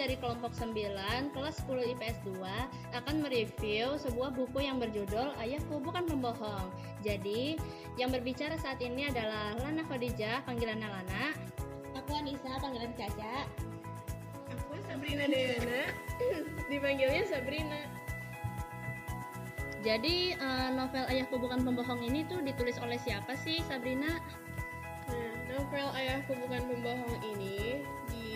dari kelompok 9 kelas 10 IPS 2 akan mereview sebuah buku yang berjudul Ayahku Bukan Pembohong. Jadi, yang berbicara saat ini adalah Lana Khadijah, panggilannya Lana. Aku Anissa, panggilan Caca. Aku Sabrina Dayana, dipanggilnya Sabrina. Jadi, eh, novel Ayahku Bukan Pembohong ini tuh ditulis oleh siapa sih, Sabrina? Nah, novel Ayahku Bukan Pembohong ini di,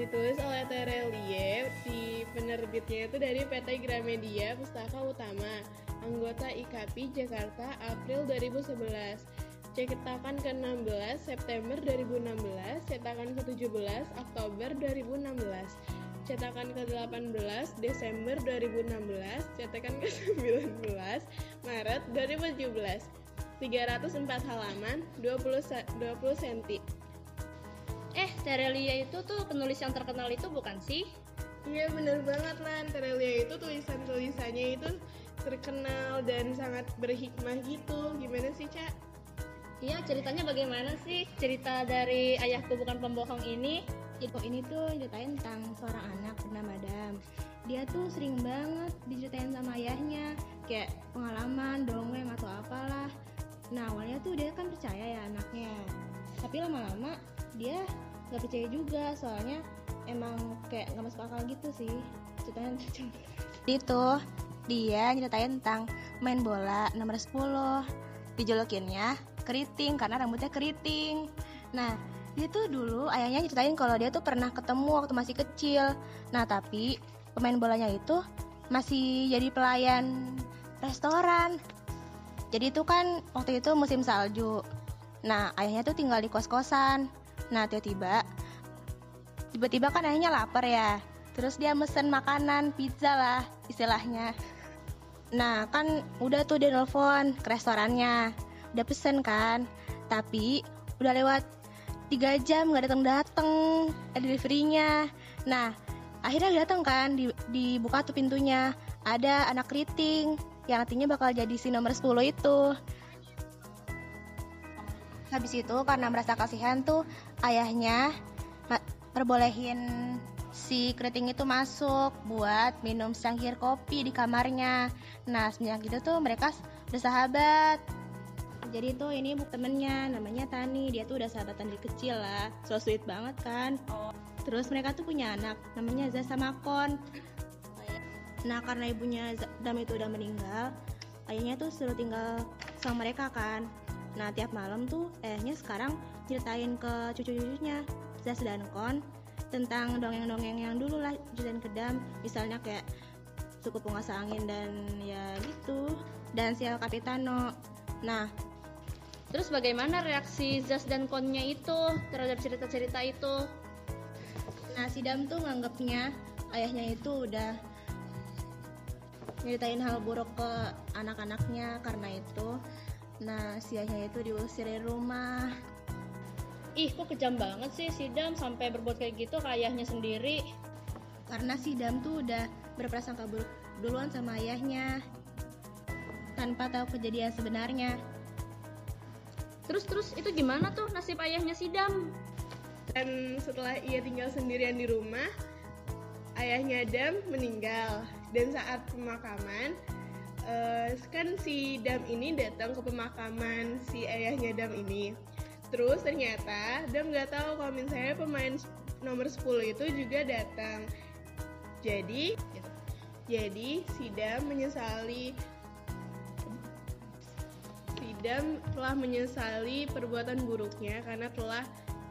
ditulis oleh Terelie di penerbitnya itu dari PT Gramedia Pustaka Utama, anggota IKP Jakarta April 2011. Cetakan ke-16 September 2016, cetakan ke-17 Oktober 2016, cetakan ke-18 Desember 2016, cetakan ke-19 Maret 2017. 304 halaman, 20 se- 20 cm. Eh, Terelia itu tuh penulis yang terkenal itu bukan sih? Iya bener banget Lan, Terelia itu tulisan-tulisannya itu terkenal dan sangat berhikmah gitu. Gimana sih, Cak? Iya, ceritanya bagaimana sih? Cerita dari Ayahku Bukan Pembohong ini? Itu ini tuh ceritain tentang seorang anak bernama Adam. Dia tuh sering banget diceritain sama ayahnya, kayak pengalaman, dongeng atau apalah. Nah awalnya tuh dia kan percaya ya anaknya, tapi lama-lama dia nggak percaya juga, soalnya emang kayak nggak masuk akal gitu sih ceritanya. Itu dia nyeritain tentang main bola nomor 10 dijulukinnya keriting karena rambutnya keriting. Nah, dia tuh dulu ayahnya ceritain kalau dia tuh pernah ketemu waktu masih kecil. Nah, tapi pemain bolanya itu masih jadi pelayan restoran. Jadi itu kan waktu itu musim salju. Nah, ayahnya tuh tinggal di kos-kosan. Nah, tiba-tiba tiba-tiba kan ayahnya lapar ya. Terus dia mesen makanan, pizza lah istilahnya. Nah, kan udah tuh dia nelfon ke restorannya. Udah pesen kan. Tapi udah lewat tiga jam nggak datang datang deliverynya nah akhirnya datang kan di- dibuka tuh pintunya ada anak keriting yang nantinya bakal jadi si nomor 10 itu habis itu karena merasa kasihan tuh ayahnya perbolehin si keriting itu masuk buat minum secangkir kopi di kamarnya. Nah semenjak itu tuh mereka bersahabat. Jadi tuh ini bu temennya namanya Tani. Dia tuh udah sahabatan dari kecil lah so sweet banget kan. Terus mereka tuh punya anak namanya Zah sama Kon. Nah karena ibunya Dam itu udah meninggal ayahnya tuh suruh tinggal sama mereka kan nah tiap malam tuh ayahnya sekarang ceritain ke cucu-cucunya Zah dan Kon tentang dongeng-dongeng yang dulu lah ceritain ke Dam misalnya kayak suku penguasa angin dan ya gitu dan si El Capitano nah Terus bagaimana reaksi Zaz dan Konnya itu terhadap cerita-cerita itu? Nah, si Dam tuh nganggapnya ayahnya itu udah nyeritain hal buruk ke anak-anaknya karena itu. Nah, si ayahnya itu diusir dari rumah. Ih, kok kejam banget sih si Dam sampai berbuat kayak gitu ke ayahnya sendiri. Karena si Dam tuh udah berprasangka buruk duluan sama ayahnya. Tanpa tahu kejadian sebenarnya. Terus-terus itu gimana tuh nasib ayahnya si Dam? Dan setelah ia tinggal sendirian di rumah, ayahnya Dam meninggal. Dan saat pemakaman, eh, kan si Dam ini datang ke pemakaman si ayahnya Dam ini. Terus ternyata Dam nggak tahu kalau misalnya pemain nomor 10 itu juga datang. Jadi, jadi si Dam menyesali Sidam telah menyesali perbuatan buruknya karena telah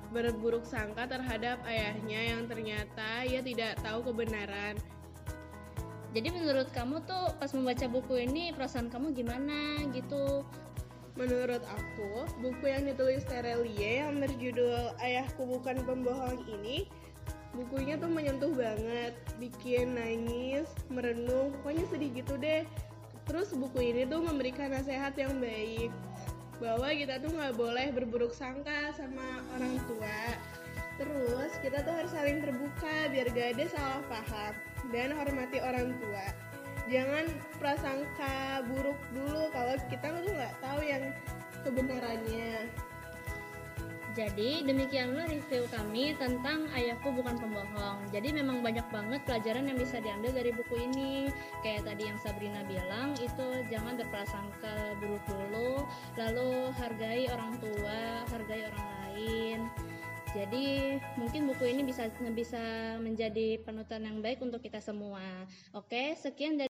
berburuk sangka terhadap ayahnya yang ternyata ia tidak tahu kebenaran. Jadi menurut kamu tuh pas membaca buku ini perasaan kamu gimana gitu? Menurut aku, buku yang ditulis Terelie yang berjudul Ayahku Bukan Pembohong ini bukunya tuh menyentuh banget, bikin nangis, merenung, pokoknya sedih gitu deh. Terus buku ini tuh memberikan nasihat yang baik bahwa kita tuh nggak boleh berburuk sangka sama orang tua. Terus kita tuh harus saling terbuka biar gak ada salah paham dan hormati orang tua. Jangan prasangka buruk dulu kalau kita tuh nggak tahu yang kebenarannya. Jadi demikianlah review kami tentang Ayahku Bukan Pembohong. Jadi memang banyak banget pelajaran yang bisa diambil dari buku ini. Kayak tadi yang Sabrina bilang itu jangan berprasangka buruk dulu, lalu hargai orang tua, hargai orang lain. Jadi mungkin buku ini bisa bisa menjadi penuturan yang baik untuk kita semua. Oke, sekian dari